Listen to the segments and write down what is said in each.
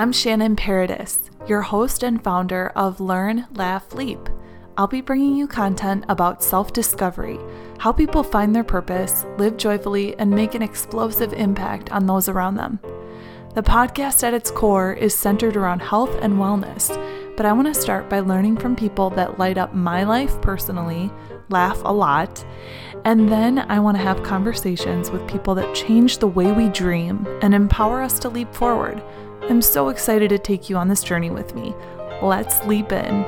I'm Shannon Paradis, your host and founder of Learn, Laugh, Leap. I'll be bringing you content about self discovery, how people find their purpose, live joyfully, and make an explosive impact on those around them. The podcast at its core is centered around health and wellness, but I want to start by learning from people that light up my life personally, laugh a lot, and then I want to have conversations with people that change the way we dream and empower us to leap forward. I'm so excited to take you on this journey with me. Let's leap in.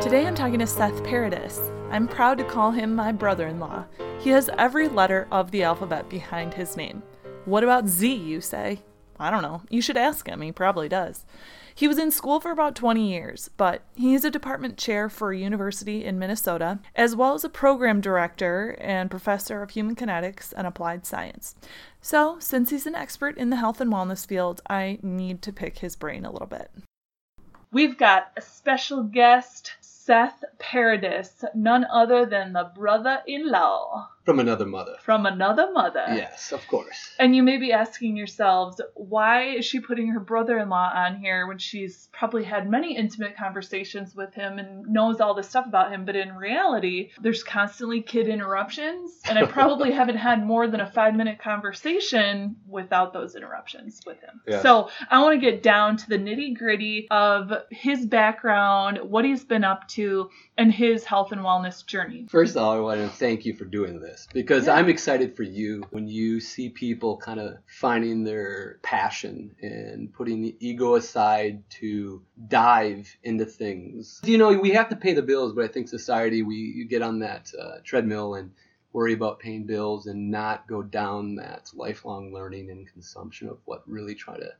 Today I'm talking to Seth Paradis. I'm proud to call him my brother in law. He has every letter of the alphabet behind his name. What about Z, you say? I don't know. You should ask him. He probably does. He was in school for about 20 years, but he's a department chair for a university in Minnesota, as well as a program director and professor of human kinetics and applied science. So, since he's an expert in the health and wellness field, I need to pick his brain a little bit. We've got a special guest, Seth Paradis, none other than the brother in law From another mother. from another mother. Yes, of course. And you may be asking yourselves, why is she putting her brother in law on here when she's probably had many intimate conversations with him and knows all this stuff about him? But in reality, there's constantly kid interruptions, and I probably haven't had more than a five minute conversation without those interruptions with him. So I want to get down to the nitty gritty of his background, what he's been up to, and his health and wellness journey. First of all, I want to thank you for doing this because Yeah. I'm excited for you when you see people kind of finding their passion and putting the ego aside to dive into things. You know, we have to pay the bills, but I think society, we you get on that uh, treadmill and worry about paying bills and not go down that lifelong learning and consumption of what really try to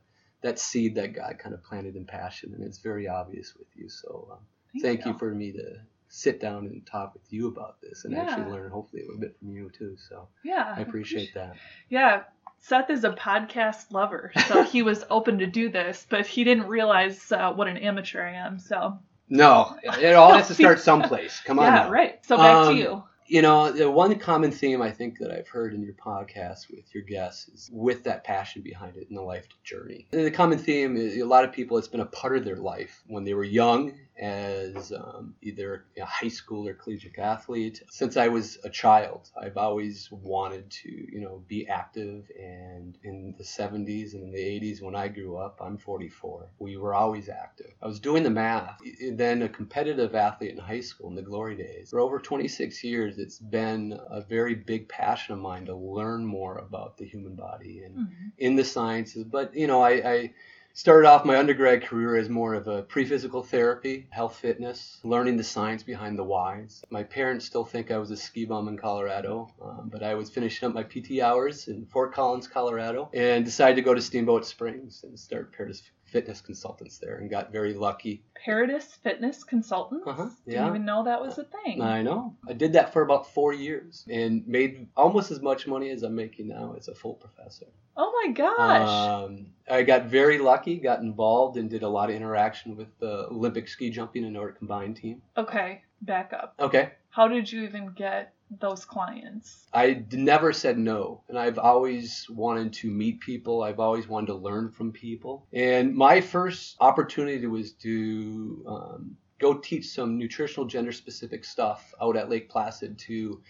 that seed that God kind of planted in passion, and it's very obvious with you. So um, thank you. for me to sit down and talk with you about this and Yeah. actually learn hopefully a little bit from you too. So Yeah. I appreciate that. Yeah, Seth is a podcast lover, so he was open to do this, but he didn't realize uh, what an amateur I am. So No, it all has to start someplace. Come on. yeah, now. right. So back Um, to you. You know, the one common theme I think that I've heard in your podcast with your guests is with that passion behind it in the life journey. And the common theme is a lot of people, it's been a part of their life when they were young as um, either a high school or collegiate athlete. Since I was a child, I've always wanted to, you know, be active. And in the 70s and in the 80s, when I grew up, I'm 44, we were always active. I was doing the math. Then a competitive athlete in high school in the glory days. For over 26 years, it's been a very big passion of mine to learn more about the human body and Mhm. in the sciences. But you know, I, I started off my undergrad career as more of a pre-physical therapy, health fitness, learning the science behind the whys. My parents still think I was a ski bum in Colorado, um, but I was finishing up my PT hours in Fort Collins, Colorado, and decided to go to Steamboat Springs and start Fitness Consultants there, and got very lucky. Paradis Fitness Consultants. Uh-huh, Didn't even know that was a thing. I know. I did that for about four years and made almost as much money as I'm making now as a full professor. oh my gosh. Um, I got very lucky, got involved, and did a lot of interaction with the Olympic ski jumping and Nordic combined team. okay, back up. Okay. How did you even get those clients? I never said no, and I've always wanted to meet people. I've always wanted to learn from people. And my first opportunity was to um, go teach some nutritional, gender specific stuff out at Lake Placid to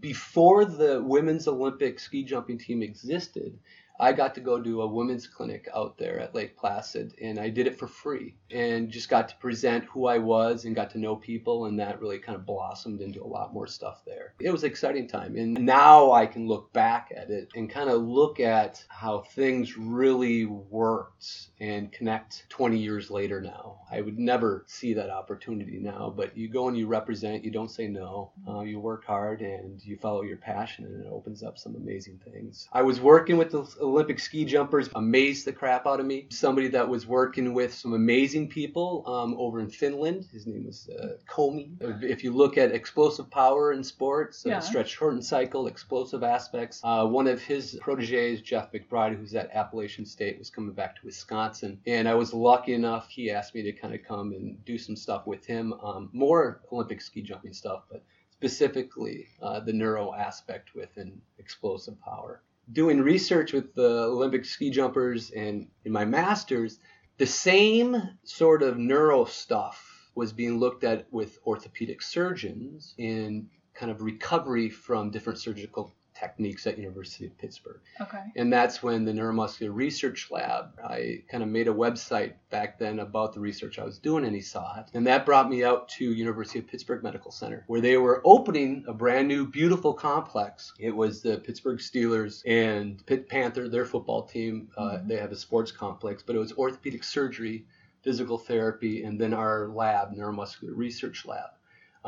before the women's Olympic ski jumping team existed. I got to go do a women's clinic out there at Lake Placid, and I did it for free and just got to present who I was and got to know people, and that really kind of blossomed into a lot more stuff there. It was an exciting time, and now I can look back at it and kind of look at how things really worked and connect 20 years later now. I would never see that opportunity now, but you go and you represent, you don't say no, uh, you work hard and you follow your passion, and it opens up some amazing things. I was working with the Olympic ski jumpers, amazed the crap out of me. Somebody that was working with some amazing people um, over in Finland. His name was uh, Komi. If you look at explosive power in sports, uh, Yeah. stretch shortened cycle, explosive aspects, uh, one of his proteges, Jeff McBride, who's at Appalachian State, was coming back to Wisconsin. And I was lucky enough, he asked me to kind of come and do some stuff with him, um, more Olympic ski jumping stuff, but specifically uh, the neuro aspect within explosive power. Doing research with the Olympic ski jumpers and in my master's, the same sort of neuro stuff was being looked at with orthopedic surgeons in kind of recovery from different surgical techniques at University of Pittsburgh. Okay. And that's when the Neuromuscular Research Lab, I kind of made a website back then about the research I was doing and he saw it. And that brought me out to University of Pittsburgh Medical Center where they were opening a brand new beautiful complex. It was the Pittsburgh Steelers and Pitt Panther, their football team. Uh, mm-hmm. They have a sports complex, but it was orthopedic surgery, physical therapy, and then our lab, Neuromuscular Research Lab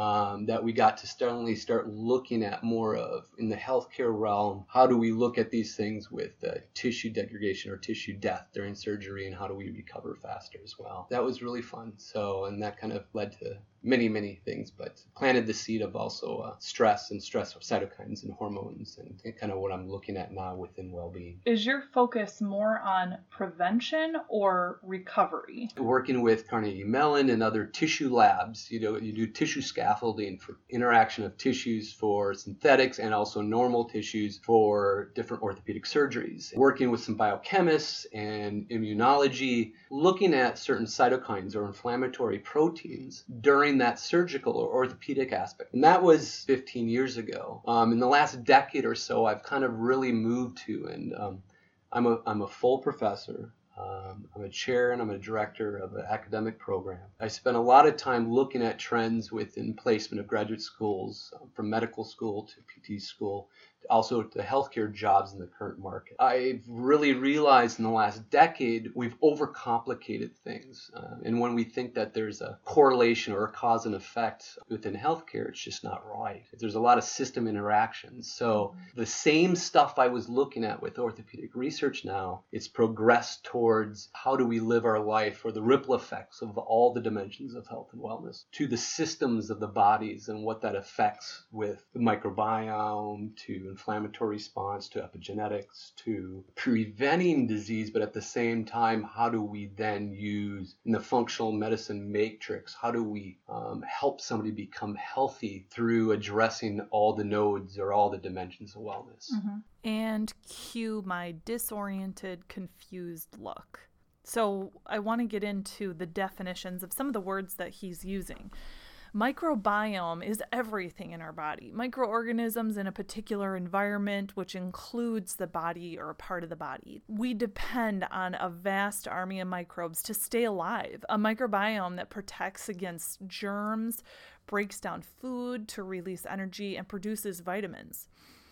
um, that we got to suddenly start looking at more of in the healthcare realm. How do we look at these things with uh, tissue degradation or tissue death during surgery, and how do we recover faster as well? That was really fun. So, and that kind of led to many, many things, but planted the seed of also uh, stress and stress cytokines and hormones and, and kind of what I'm looking at now within well-being. Is your focus more on prevention or recovery? Working with Carnegie Mellon and other tissue labs, you know, you do tissue scaffolding for interaction of tissues for synthetics and also normal tissues for different orthopedic surgeries. Working with some biochemists and immunology, looking at certain cytokines or inflammatory proteins during that surgical or orthopedic aspect. And that was 15 years ago. Um, in the last decade or so, I've kind of really moved to, and um, I'm, a, I'm a full professor. Um, I'm a chair and I'm a director of an academic program. I spent a lot of time looking at trends within placement of graduate schools, um, from medical school to PT school, also the healthcare jobs in the current market. I've really realized in the last decade we've overcomplicated things. Uh, and when we think that there's a correlation or a cause and effect within healthcare, it's just not right. There's a lot of system interactions. So the same stuff I was looking at with orthopedic research now, it's progressed towards how do we live our life or the ripple effects of all the dimensions of health and wellness to the systems of the bodies and what that affects with the microbiome to inflammatory response to epigenetics to preventing disease, but at the same time, how do we then use in the functional medicine matrix, how do we um, help somebody become healthy through addressing all the nodes or all the dimensions of wellness? Mm-hmm. And cue my disoriented, confused look. So I want to get into the definitions of some of the words that he's using. Microbiome is everything in our body. Microorganisms in a particular environment, which includes the body or a part of the body. We depend on a vast army of microbes to stay alive. A microbiome that protects against germs, breaks down food to release energy, and produces vitamins.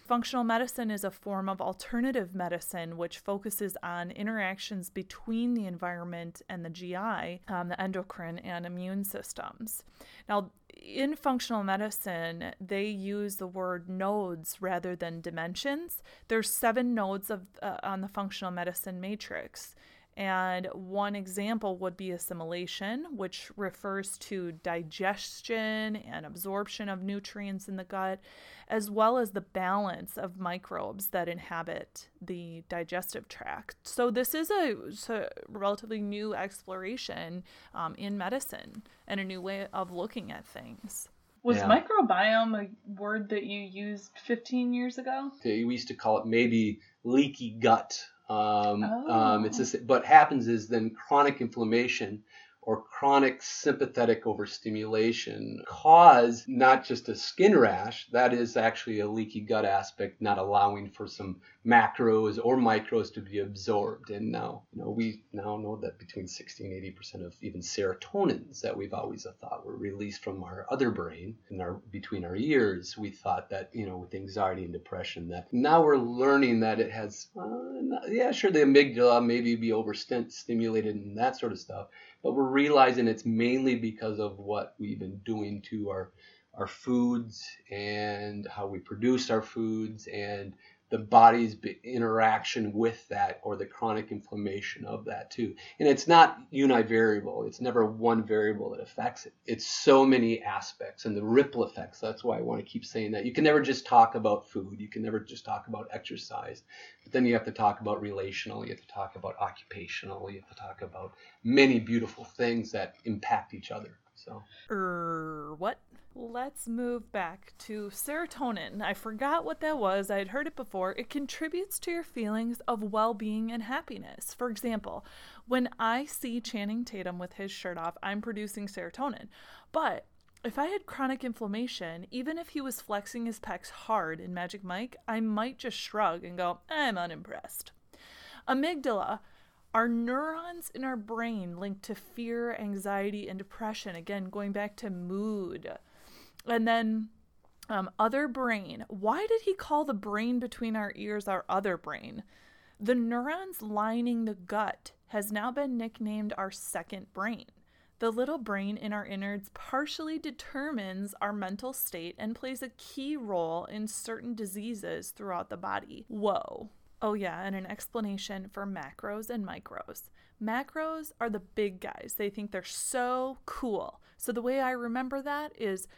Functional medicine is a form of alternative medicine which focuses on interactions between the environment and the GI, um, the endocrine and immune systems. Now, in functional medicine, they use the word nodes rather than dimensions. There's seven nodes of uh, on the functional medicine matrix. And one example would be assimilation, which refers to digestion and absorption of nutrients in the gut, as well as the balance of microbes that inhabit the digestive tract. So, this is a, a relatively new exploration um, in medicine and a new way of looking at things. Was yeah. microbiome a word that you used 15 years ago? We used to call it maybe leaky gut um, oh. um, it's just, what happens is then chronic inflammation or chronic sympathetic overstimulation cause not just a skin rash, that is actually a leaky gut aspect, not allowing for some macros or micros to be absorbed. And now, you know, we now know that between 60 and 80 percent of even serotonins that we've always thought were released from our other brain and our between our ears, we thought that you know with anxiety and depression that now we're learning that it has, uh, yeah, sure, the amygdala maybe be overstimulated and that sort of stuff, but we're realizing it's mainly because of what we've been doing to our our foods and how we produce our foods and the body's interaction with that or the chronic inflammation of that too. And it's not univariable. It's never one variable that affects it. It's so many aspects and the ripple effects. That's why I want to keep saying that. You can never just talk about food. You can never just talk about exercise. But then you have to talk about relational. You have to talk about occupational. You have to talk about many beautiful things that impact each other. So, er, what? Let's move back to serotonin. I forgot what that was. I had heard it before. It contributes to your feelings of well being and happiness. For example, when I see Channing Tatum with his shirt off, I'm producing serotonin. But if I had chronic inflammation, even if he was flexing his pecs hard in Magic Mike, I might just shrug and go, I'm unimpressed. Amygdala are neurons in our brain linked to fear, anxiety, and depression. Again, going back to mood. And then um, other brain. Why did he call the brain between our ears our other brain? The neurons lining the gut has now been nicknamed our second brain. The little brain in our innards partially determines our mental state and plays a key role in certain diseases throughout the body. Whoa. Oh, yeah, and an explanation for macros and micros. Macros are the big guys. They think they're so cool. So the way I remember that is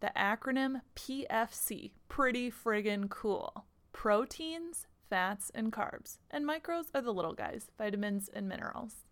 the acronym PFC, pretty friggin' cool. Proteins, fats, and carbs. And micros are the little guys, vitamins and minerals.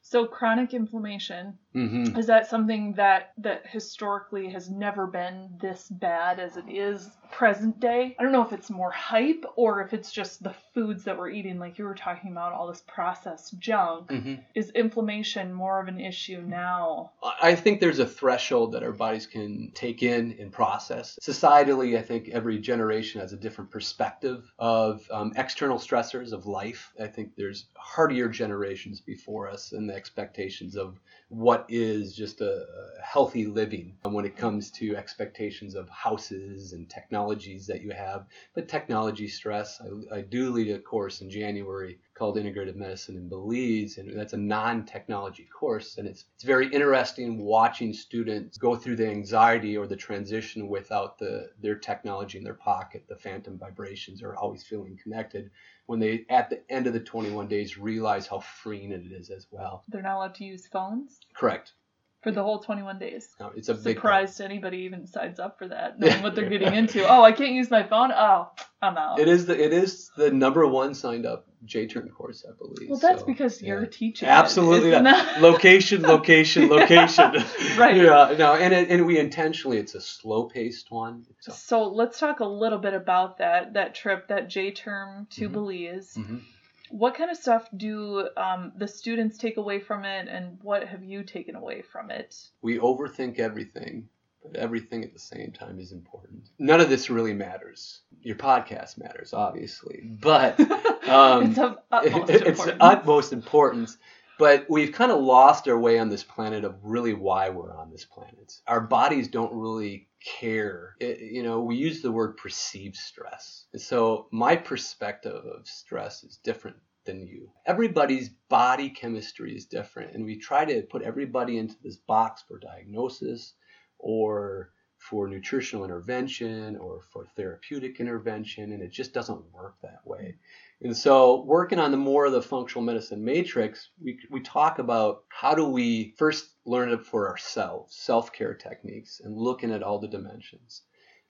So chronic inflammation mhm. is that something that that historically has never been this bad as it is present day? I don't know if it's more hype or if it's just the foods that we're eating like you were talking about all this processed junk. Mhm. Is inflammation more of an issue now? I think there's a threshold that our bodies can take in and process. Societally, I think every generation has a different perspective of um, external stressors of life. I think there's hardier generations before us and the expectations of what is just a, healthy living when it comes to expectations of houses and technologies that you have. But technology stress, I, I do lead a course in January called Integrative Medicine in Belize, and that's a non-technology course, and it's it's very interesting watching students go through the anxiety or the transition without the their technology in their pocket, the phantom vibrations, or always feeling connected. When they at the end of the 21 days realize how freeing it is as well. They're not allowed to use phones Correct. for the whole 21 days. No, it's a big to anybody even signs up for that, knowing what they're getting into. Oh, I can't use my phone. Oh, I'm out. It is the it is the number one signed up J term course, I believe. well, that's so, because yeah. you're teaching. it, Absolutely isn't that- location, location, location. Right. Yeah. No, and it, and we intentionally it's a slow paced one. So, So let's talk a little bit about that that trip, that J term to Mhm. Belize. mhm. What kind of stuff do um, the students take away from it, and what have you taken away from it? We overthink everything, but everything at the same time is important. None of this really matters. Your podcast matters, obviously, but um, it's of utmost it's utmost importance. But we've kind of lost our way on this planet of really why we're on this planet. Our bodies don't really care. It- you know, we use the word perceived stress. And so my perspective of stress is different than you. Everybody's body chemistry is different, and we try to put everybody into this box for diagnosis or for nutritional intervention or for therapeutic intervention, and it just doesn't work that way. And so, working on the more of the functional medicine matrix, we, we talk about how do we first learn it for ourselves, self care techniques, and looking at all the dimensions.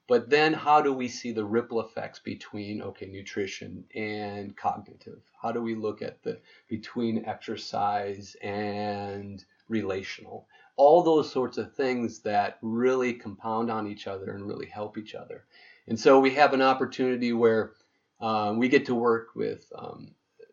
But then, how do we see the ripple effects between okay, nutrition and cognitive? How do we look at the between exercise and relational? All those sorts of things that really compound on each other and really help each other. And so, we have an opportunity where um, we get to work with um,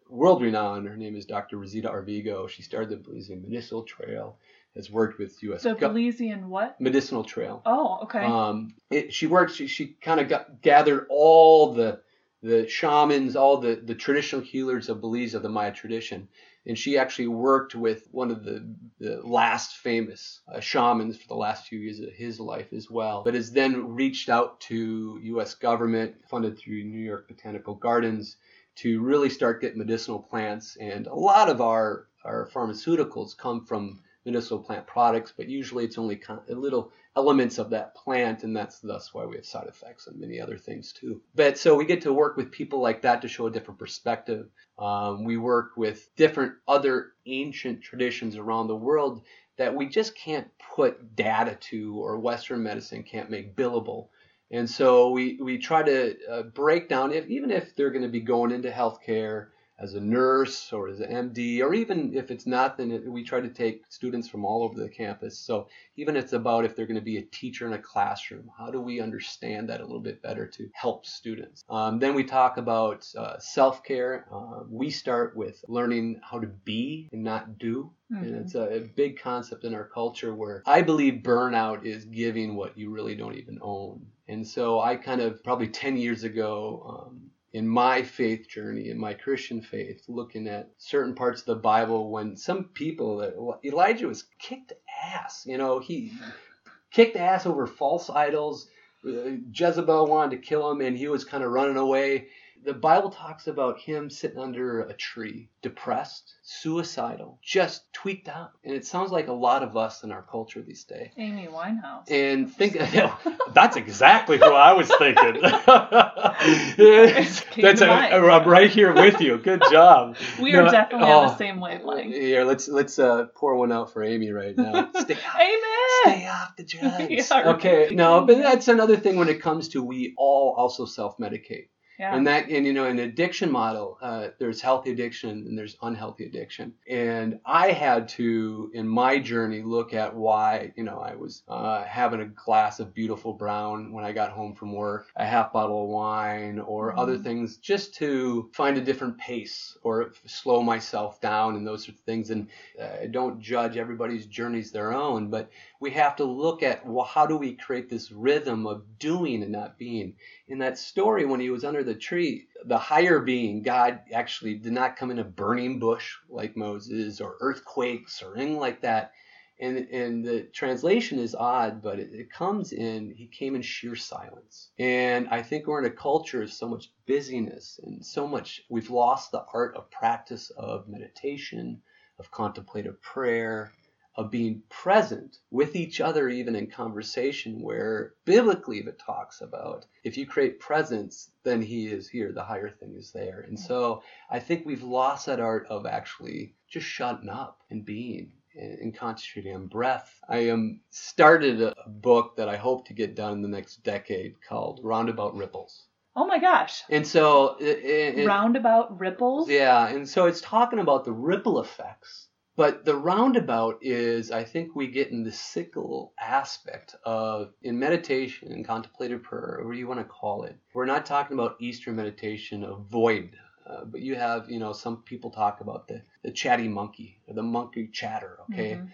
world renowned. Her name is Dr. Rosita Arvigo. She started the Belizean Medicinal Trail, has worked with U.S. the gov- Belizean what? Medicinal Trail. Oh, okay. Um, it, she worked. She, she kind of gathered all the the shamans, all the the traditional healers of Belize of the Maya tradition, and she actually worked with one of the the last famous uh, shamans for the last few years of his life as well. But has then reached out to U.S. government, funded through New York Botanical Gardens, to really start getting medicinal plants. And a lot of our our pharmaceuticals come from medicinal plant products, but usually it's only of little elements of that plant, and that's thus why we have side effects and many other things too. But so we get to work with people like that to show a different perspective. Um, we work with different other ancient traditions around the world that we just can't put data to, or Western medicine can't make billable. And so we, we try to uh, break down, if, even if they're going to be going into healthcare, as a nurse or as an MD, or even if it's not, then it, we try to take students from all over the campus. So even it's about if they're going to be a teacher in a classroom, how do we understand that a little bit better to help students? Um, then we talk about uh, self care. Uh, we start with learning how to be and not do. Mm-hmm. And it's a, a, big concept in our culture where I believe burnout is giving what you really don't even own. And so I kind of probably 10 years ago, um, in my faith journey, in my Christian faith, looking at certain parts of the Bible when some people that Elijah was kicked ass. You know, he kicked ass over false idols. Uh, Jezebel wanted to kill him, and he was kind of running away the Bible talks about him sitting under a tree, depressed, suicidal, just tweaked out. And it sounds like a lot of us in our culture these days. Amy Winehouse. And think that's exactly who I was thinking. that's a, I'm right here with you. Good job. We no, are definitely oh, on the oh, same wavelength. Here, let's let's uh, pour one out for Amy right now. Stay off, Amen. Stay off the drugs. okay, no, but that's another thing when it comes to we all also self-medicate. Yeah. And that, and you know, an addiction model, uh, there's healthy addiction and there's unhealthy addiction. And I had to, in my journey, look at why, you know, I was uh, having a glass of beautiful brown when I got home from work, a half bottle of wine, or mm-hmm. other things, just to find a different pace or slow myself down and those sorts of things. And uh, I don't judge everybody's journeys their own, but we have to look at well, how do we create this rhythm of doing and not being. In that story, when he was under the tree, the higher being, God, actually did not come in a burning bush like Moses or earthquakes or anything like that. And, and the translation is odd, but it, it comes in, he came in sheer silence. And I think we're in a culture of so much busyness and so much, we've lost the art of practice of meditation, of contemplative prayer, of being present with each other, even in conversation, where biblically it talks about if you create presence, then He is here, the higher thing is there. And so I think we've lost that art of actually just shutting up and being and concentrating on breath. I um, started a book that I hope to get done in the next decade called Roundabout Ripples. Oh my gosh. And so it, it, roundabout ripples? Yeah, and so it's talking about the ripple effects but the roundabout is, I think we get in the sickle aspect of in meditation and contemplative prayer, whatever you want to call it. We're not talking about Eastern meditation, avoid. Uh, but you have, you know, some people talk about the, the chatty monkey or the monkey chatter, okay? Mm-hmm.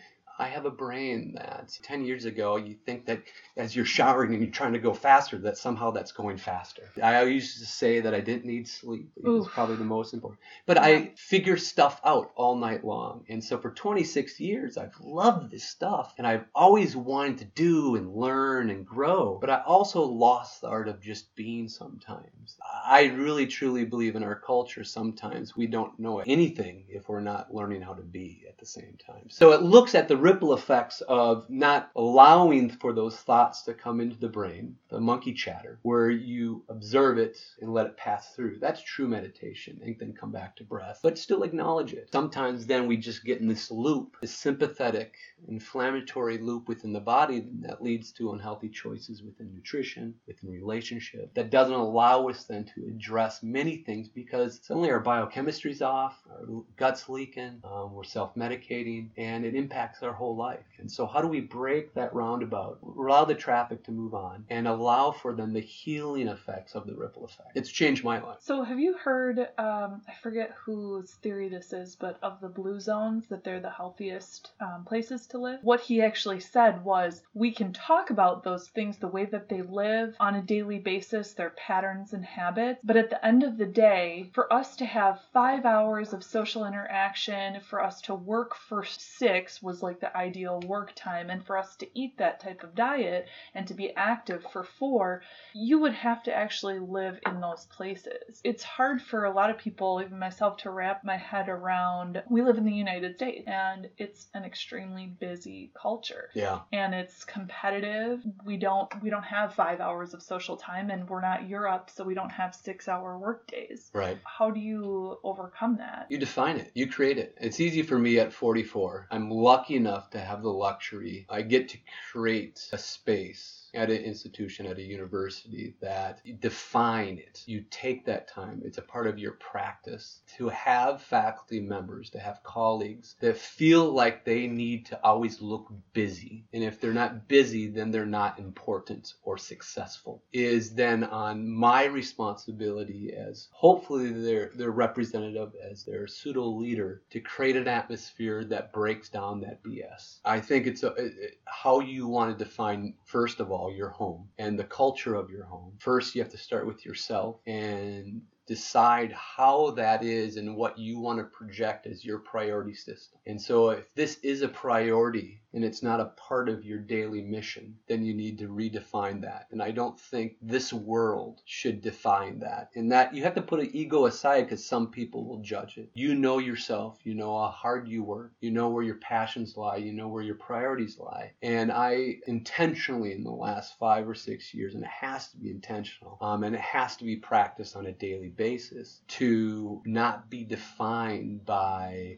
I have a brain that 10 years ago, you think that as you're showering and you're trying to go faster, that somehow that's going faster. I used to say that I didn't need sleep. It's probably the most important. But yeah. I figure stuff out all night long. And so for 26 years, I've loved this stuff and I've always wanted to do and learn and grow. But I also lost the art of just being sometimes. I really truly believe in our culture sometimes we don't know anything if we're not learning how to be at the same time. So it looks at the ripple effects of not allowing for those thoughts to come into the brain, the monkey chatter, where you observe it and let it pass through. That's true meditation, and then come back to breath, but still acknowledge it. Sometimes then we just get in this loop, this sympathetic, inflammatory loop within the body that leads to unhealthy choices within nutrition, within relationship, that doesn't allow us then to address many things because suddenly our biochemistry's off, our gut's leaking, um, we're self medicating, and it impacts our whole life. And so, how do we break that roundabout, allow the traffic to move on, and allow for then the healing effects of the ripple effect? It's changed my life. So, have you heard, um, I forget whose theory this is, but of the blue zones, that they're the healthiest um, places to live? What he actually said was we can talk about those things, the way that they live on a daily basis, their patterns and habits, but at the end of the day, for us to have five hours of social interaction, for us to work for six was like the ideal work time. And for us to eat that type of diet and to be active for four, you would have to actually live in those places. It's hard for a lot of people, even myself, to wrap my head around. We live in the United States and it's an extremely busy culture. Yeah. And it's competitive. We don't we don't have five hours of social time and we're not Europe, so we don't have six hour work days. Right. How do you overcome that? You define it. You create it. It's easy for me at 44. I'm lucky enough enough to have the luxury. I get to create a space at an institution, at a university, that define it. You take that time. It's a part of your practice to have faculty members, to have colleagues that feel like they need to always look busy. And if they're not busy, then they're not important or successful. Is then on my responsibility as hopefully their their representative as their pseudo leader to create an atmosphere that breaks down that BS. I think it's a, it, how you want to define first of all your home and the culture of your home. First, you have to start with yourself and decide how that is and what you want to project as your priority system. And so if this is a priority and it's not a part of your daily mission, then you need to redefine that. And I don't think this world should define that. And that you have to put an ego aside because some people will judge it. You know yourself, you know how hard you work, you know where your passions lie, you know where your priorities lie. And I intentionally, in the last five or six years, and it has to be intentional, um, and it has to be practiced on a daily basis to not be defined by.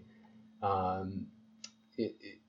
Um, it, it,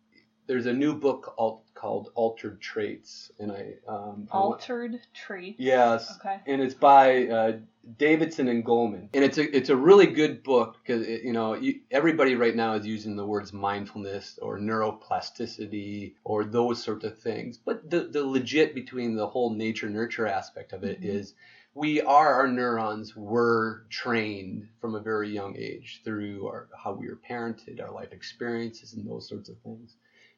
there's a new book called Altered Traits, and I um, Altered I Traits. Yes. Okay. And it's by uh, Davidson and Goleman, and it's a it's a really good book because you know you, everybody right now is using the words mindfulness or neuroplasticity or those sorts of things, but the the legit between the whole nature nurture aspect of it mm-hmm. is we are our neurons were trained from a very young age through our, how we were parented, our life experiences, and those sorts of things.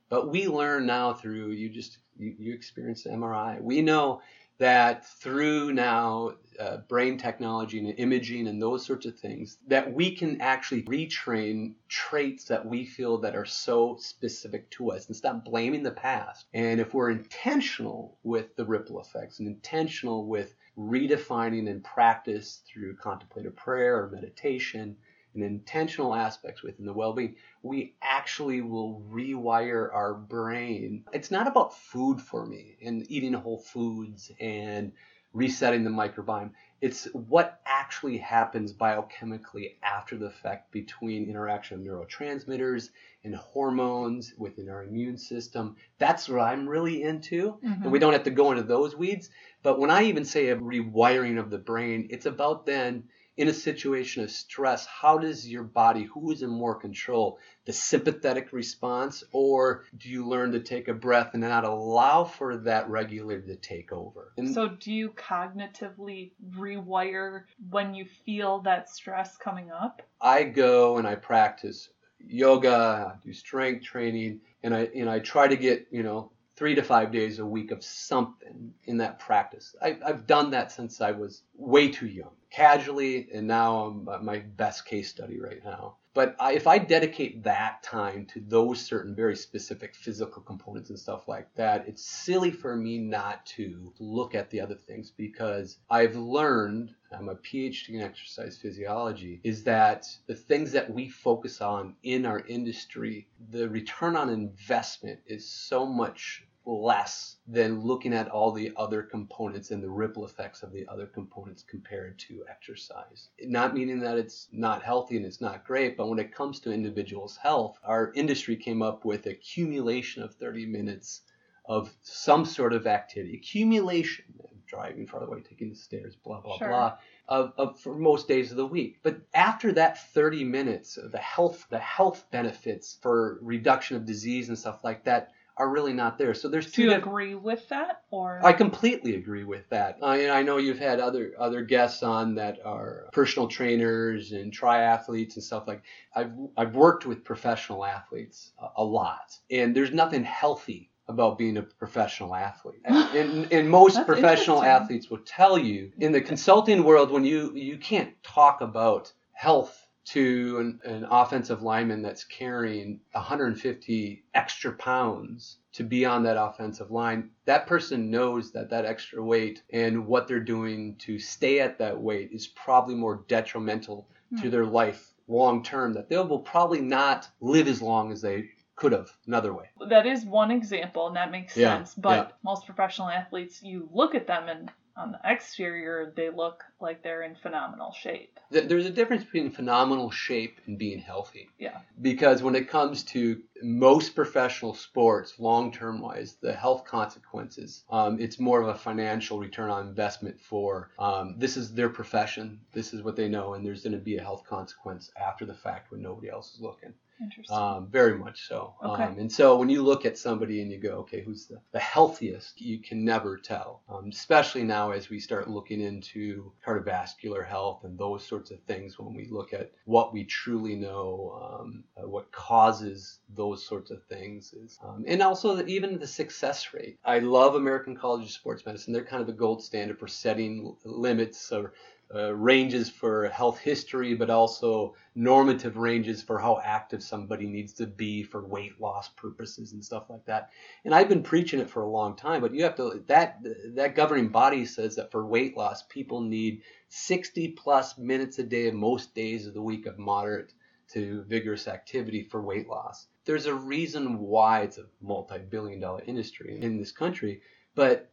But we learn now through you just you, you experienced MRI. We know that through now uh, brain technology and imaging and those sorts of things that we can actually retrain traits that we feel that are so specific to us and stop blaming the past and if we're intentional with the ripple effects and intentional with redefining and practice through contemplative prayer or meditation and intentional aspects within the well-being, we actually will rewire our brain. It's not about food for me and eating whole foods and resetting the microbiome. It's what actually happens biochemically after the fact between interaction of neurotransmitters and hormones within our immune system. That's what I'm really into. Mm-hmm. And we don't have to go into those weeds. But when I even say a rewiring of the brain, it's about then in a situation of stress, how does your body, who is in more control, the sympathetic response, or do you learn to take a breath and not allow for that regulator to take over? And so, do you cognitively rewire when you feel that stress coming up? I go and I practice yoga, I do strength training, and I and I try to get you know three to five days a week of something in that practice. I, have done that since I was way too young casually, and now I'm my best case study right now. But I, if I dedicate that time to those certain very specific physical components and stuff like that, it's silly for me not to look at the other things because I've learned, I'm a PhD in exercise physiology, is that the things that we focus on in our industry, the return on investment is so much less than looking at all the other components and the ripple effects of the other components compared to exercise. Not meaning that it's not healthy and it's not great, but when it comes to individuals' health, our industry came up with accumulation of 30 minutes of some sort of activity, accumulation, driving far away, taking the stairs, blah, blah, sure. blah. Of, of, for most days of the week. But after that 30 minutes, the health the health benefits for reduction of disease and stuff like that are really not there. So there's two. Do you agree with that, or I completely agree with that. I, I know you've had other other guests on that are personal trainers and triathletes and stuff like. I've I've worked with professional athletes a, a lot, and there's nothing healthy about being a professional athlete. And, and most professional athletes will tell you in the consulting world when you you can't talk about health to an, an, offensive lineman that's carrying 150 extra pounds to be on that offensive line, that person knows that that extra weight and what they're doing to stay at that weight is probably more detrimental mm. to their life long term, that they will probably not live as long as they could have another way. That is one example, and that makes yeah, sense. But yeah. most professional athletes, you look at them and on the exterior they look like they're in phenomenal shape. There's a difference between phenomenal shape and being healthy. Yeah. Because when it comes to most professional sports, long term wise, the health consequences, um, it's more of a financial return on investment for um, this is their profession, this is what they know, and there's going to be a health consequence after the fact when nobody else is looking. Interesting. Um, very much so. Okay. Um, and so when you look at somebody and you go, okay, who's the, the healthiest, you can never tell. Um, especially now as we start looking into cardiovascular health and those sorts of things, when we look at what we truly know, um, uh, what causes those sorts of things is, um, and also the, even the success rate. I love American College of Sports Medicine. They're kind of the gold standard for setting limits or uh, ranges for health history, but also normative ranges for how active somebody needs to be for weight loss purposes and stuff like that. And I've been preaching it for a long time, but you have to that that governing body says that for weight loss, people need 60 plus minutes a day, most days of the week of moderate to vigorous activity for weight loss. There's a reason why it's a multi-billion dollar industry in this country, but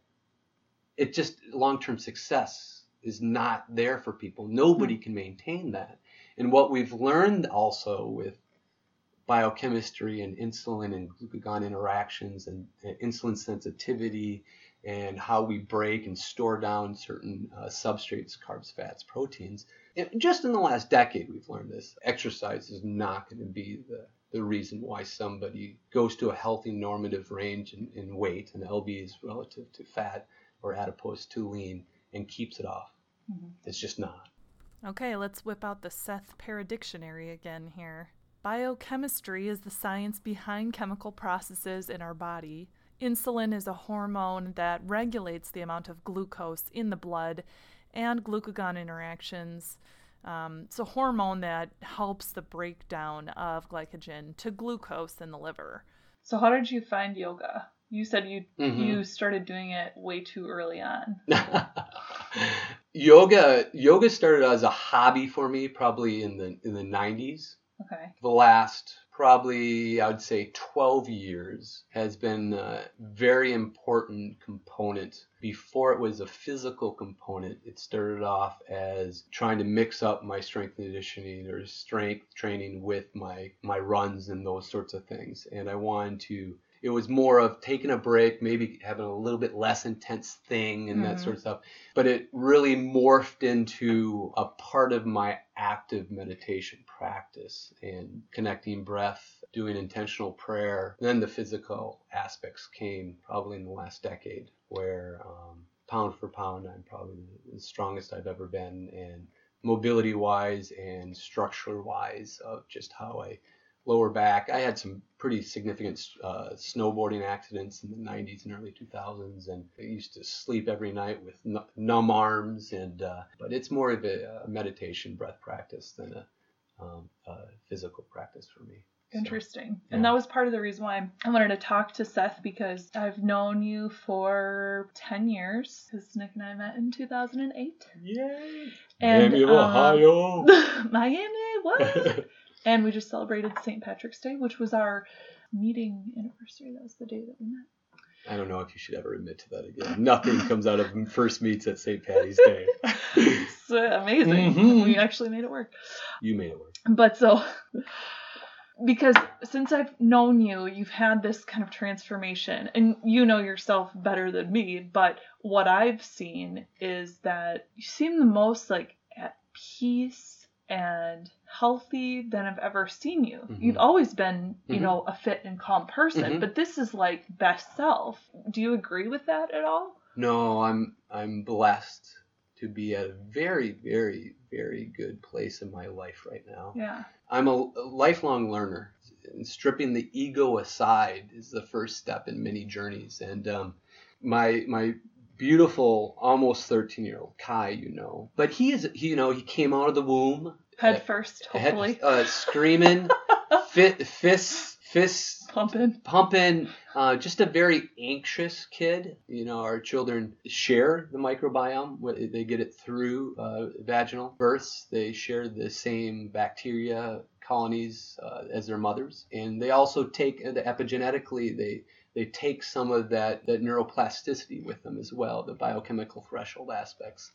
it just long-term success is not there for people. Nobody can maintain that. And what we've learned also with biochemistry and insulin and glucagon interactions and, insulin sensitivity and how we break and store down certain uh, substrates, carbs, fats, proteins. And just in the last decade, we've learned this. Exercise is not going to be the, the reason why somebody goes to a healthy normative range in, in weight, and LB is relative to fat or adipose to lean, and keeps it off. Mm-hmm. It's just not. Okay, let's whip out the Seth Paradictionary again here. Biochemistry is the science behind chemical processes in our body. Insulin is a hormone that regulates the amount of glucose in the blood and glucagon interactions. Um, it's a hormone that helps the breakdown of glycogen to glucose in the liver. So, how did you find yoga? You said you mm-hmm. you started doing it way too early on. yoga yoga started as a hobby for me probably in the in the 90s. Okay. The last probably I would say 12 years has been a very important component. Before it was a physical component, it started off as trying to mix up my strength conditioning or strength training with my my runs and those sorts of things. And I wanted to it was more of taking a break, maybe having a little bit less intense thing and mm-hmm. that sort of stuff. But it really morphed into a part of my active meditation practice and connecting breath, doing intentional prayer. Then the physical aspects came probably in the last decade, where um, pound for pound, I'm probably the strongest I've ever been, and mobility wise and structure wise of just how I lower back. I had some pretty significant uh, snowboarding accidents in the 90s and early 2000s, and I used to sleep every night with n- numb arms. And uh, but it's more of a, a meditation breath practice than a, um, a physical practice for me. Interesting. So, and that was part of the reason why I wanted to talk to Seth because I've known you for 10 years because Nick and I met in 2008. Yay! And, Miami, um, Ohio. Miami, what? And we just celebrated St. Patrick's Day, which was our meeting anniversary. That was the day that we met. I don't know if you should ever admit to that again. Nothing comes out of first meets at St. Patty's Day. it's uh, amazing. Mm-hmm. We actually made it work. You made it work. But so, because since I've known you, you've had this kind of transformation, and you know yourself better than me. But what I've seen is that you seem the most like at peace and healthy than I've ever seen you. Mm-hmm. You've always been, you mm-hmm. know, a fit and calm person, mm-hmm. but this is like best self. Do you agree with that at all? No, I'm I'm blessed to be at a very very very good place in my life right now. Yeah. I'm a, a lifelong learner. And stripping the ego aside is the first step in many journeys and um, my my beautiful almost 13 year old kai you know but he is you know he came out of the womb Head first, hopefully. Head, uh, screaming, fit, fists, fists pumping, pumping. Uh, just a very anxious kid. You know, our children share the microbiome. They get it through uh, vaginal births. They share the same bacteria colonies uh, as their mothers, and they also take the epigenetically. They they take some of that, that neuroplasticity with them as well, the biochemical threshold aspects.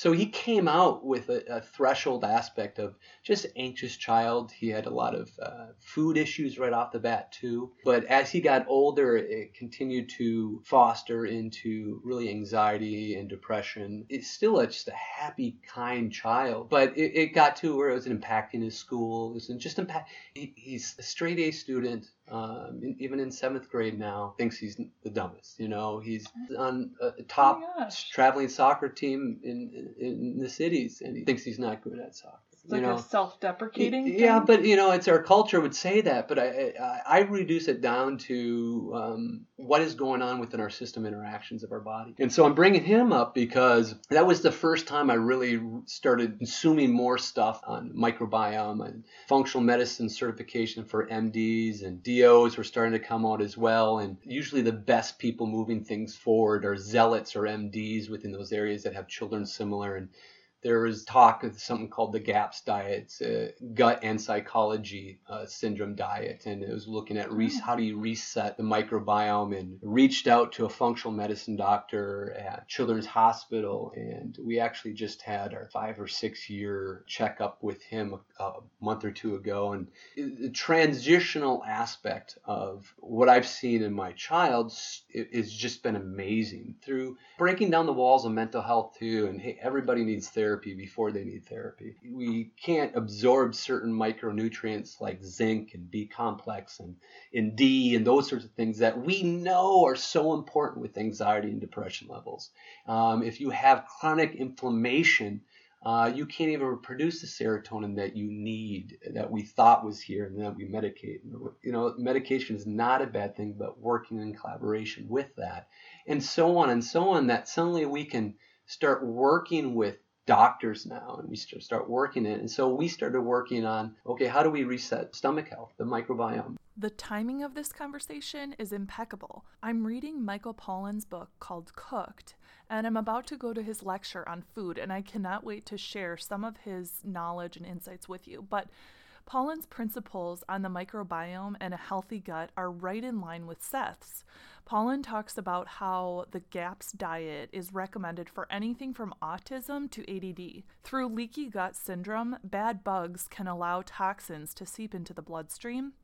So he came out with a, a, threshold aspect of just anxious child. He had a lot of uh, food issues right off the bat too. But as he got older, it continued to foster into really anxiety and depression. It's still a, just a happy, kind child, but it, it got to where it was impacting his school. It was just impact. He, he's a straight A student um, even in seventh grade now, thinks he's the dumbest. You know, he's on a top Oh traveling soccer team in, in, in the cities, and he thinks he's not good at soccer. It's like know? a self-deprecating. Yeah, but you know, it's our culture would say that, but I I, I reduce it down to um, what is going on within our system interactions of our body, and so I'm bringing him up because that was the first time I really started consuming more stuff on microbiome and functional medicine certification for MDs and DOs were starting to come out as well, and usually the best people moving things forward are zealots or MDs within those areas that have children similar and there was talk of something called the GAPS diet, it's a gut and psychology uh, syndrome diet, and it was looking at re- how do you reset the microbiome. And reached out to a functional medicine doctor at Children's Hospital, and we actually just had our five or six year checkup with him a, a month or two ago. And the transitional aspect of what I've seen in my child has just been amazing through breaking down the walls of mental health too. And hey, everybody needs therapy before they need therapy. We can't absorb certain micronutrients like zinc and B complex and, and D and those sorts of things that we know are so important with anxiety and depression levels. Um, if you have chronic inflammation, uh, you can't even produce the serotonin that you need that we thought was here and that we medicate. You know, medication is not a bad thing, but working in collaboration with that, and so on and so on. That suddenly we can start working with doctors now and we start working it. And so we started working on okay, how do we reset stomach health, the microbiome? The timing of this conversation is impeccable. I'm reading Michael Pollan's book called Cooked, and I'm about to go to his lecture on food, and I cannot wait to share some of his knowledge and insights with you. But Pollan's principles on the microbiome and a healthy gut are right in line with Seth's. Pollan talks about how the GAPS diet is recommended for anything from autism to ADD. Through leaky gut syndrome, bad bugs can allow toxins to seep into the bloodstream.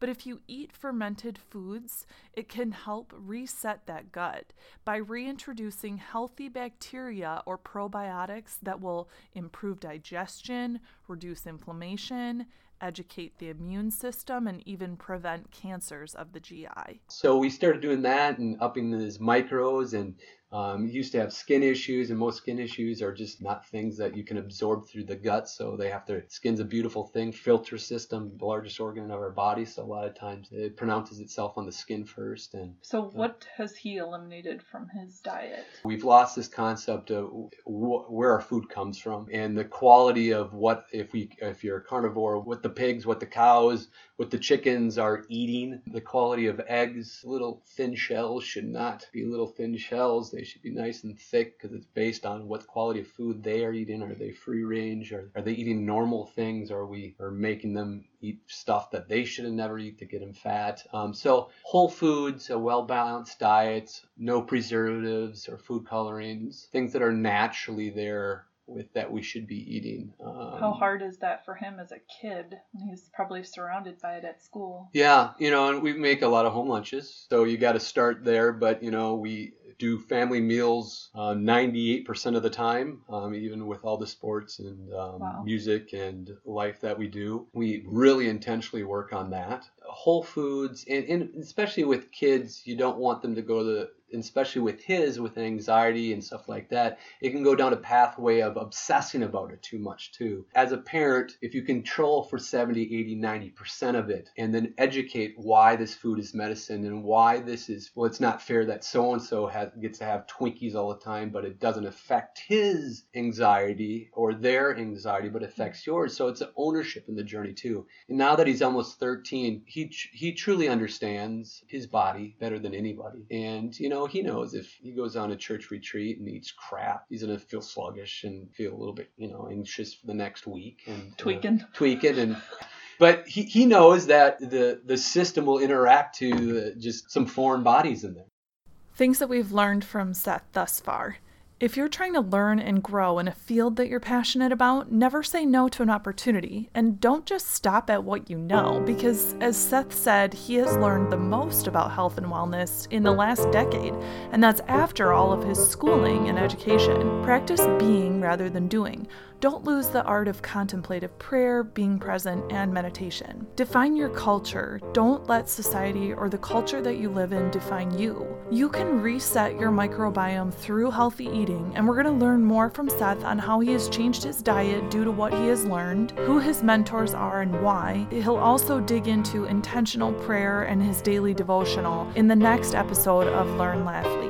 But if you eat fermented foods, it can help reset that gut by reintroducing healthy bacteria or probiotics that will improve digestion, reduce inflammation, educate the immune system, and even prevent cancers of the GI. So we started doing that and upping his micros and um, used to have skin issues, and most skin issues are just not things that you can absorb through the gut. So they have to. Skin's a beautiful thing, filter system, the largest organ of our body. So a lot of times it pronounces itself on the skin first. And so, what uh, has he eliminated from his diet? We've lost this concept of wh- where our food comes from and the quality of what if we if you're a carnivore, what the pigs, what the cows, what the chickens are eating. The quality of eggs, little thin shells should not be little thin shells they should be nice and thick because it's based on what quality of food they are eating. Are they free range? Or are they eating normal things? Or are we are making them eat stuff that they should have never eat to get them fat? Um, so whole foods, a well balanced diet, no preservatives or food colorings, things that are naturally there with that we should be eating. Um, How hard is that for him as a kid? He's probably surrounded by it at school. Yeah, you know, and we make a lot of home lunches, so you got to start there. But you know, we do family meals uh, 98% of the time, um, even with all the sports and um, wow. music and life that we do. We really intentionally work on that. Whole foods, and, and especially with kids, you don't want them to go to especially with his with anxiety and stuff like that it can go down a pathway of obsessing about it too much too. As a parent if you control for 70 80 90% of it and then educate why this food is medicine and why this is well it's not fair that so and so gets to have twinkies all the time but it doesn't affect his anxiety or their anxiety but affects yours. So it's an ownership in the journey too. And now that he's almost 13 he he truly understands his body better than anybody. And you know know, he knows if he goes on a church retreat and eats crap, he's gonna feel sluggish and feel a little bit, you know, anxious for the next week and tweaking, uh, tweaking, and but he, he knows that the the system will interact to uh, just some foreign bodies in there. Things that we've learned from Seth thus far. If you're trying to learn and grow in a field that you're passionate about, never say no to an opportunity. And don't just stop at what you know, because as Seth said, he has learned the most about health and wellness in the last decade, and that's after all of his schooling and education. Practice being rather than doing. Don't lose the art of contemplative prayer, being present, and meditation. Define your culture. Don't let society or the culture that you live in define you. You can reset your microbiome through healthy eating, and we're going to learn more from Seth on how he has changed his diet due to what he has learned, who his mentors are, and why. He'll also dig into intentional prayer and his daily devotional in the next episode of Learn, Laugh, Lead.